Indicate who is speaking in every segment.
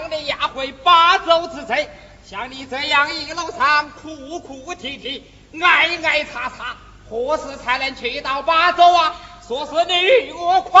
Speaker 1: 将你押回八州之贼。像你这样一路上哭哭啼啼、挨挨擦擦，何时才能去到巴州啊？说是你与我快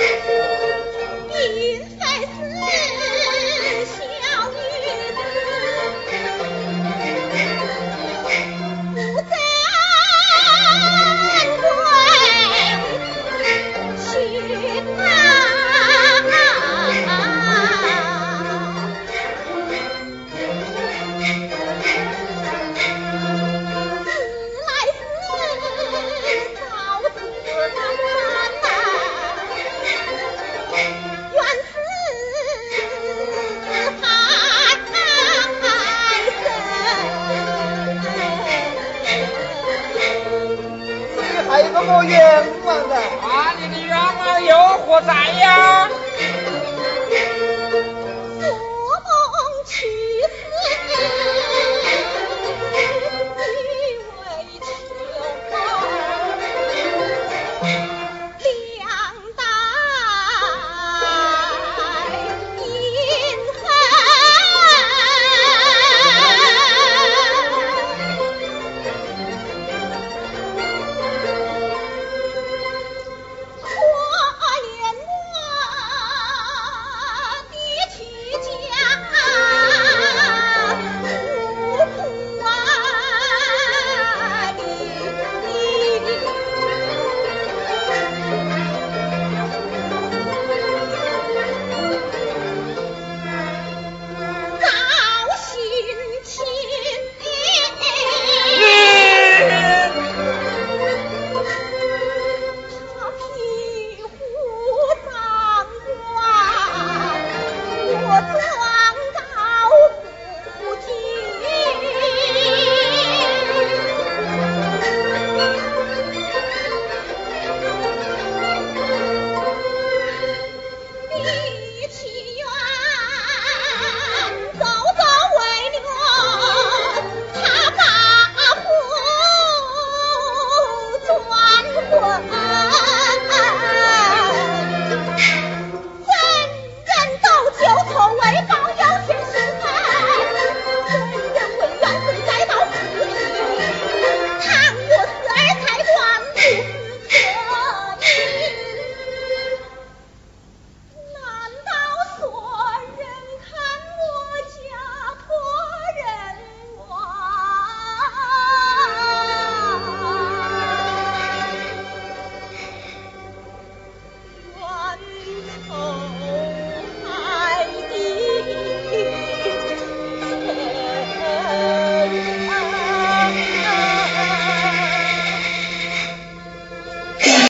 Speaker 2: 我
Speaker 1: 的啊！你的
Speaker 2: 愿望有火灾呀？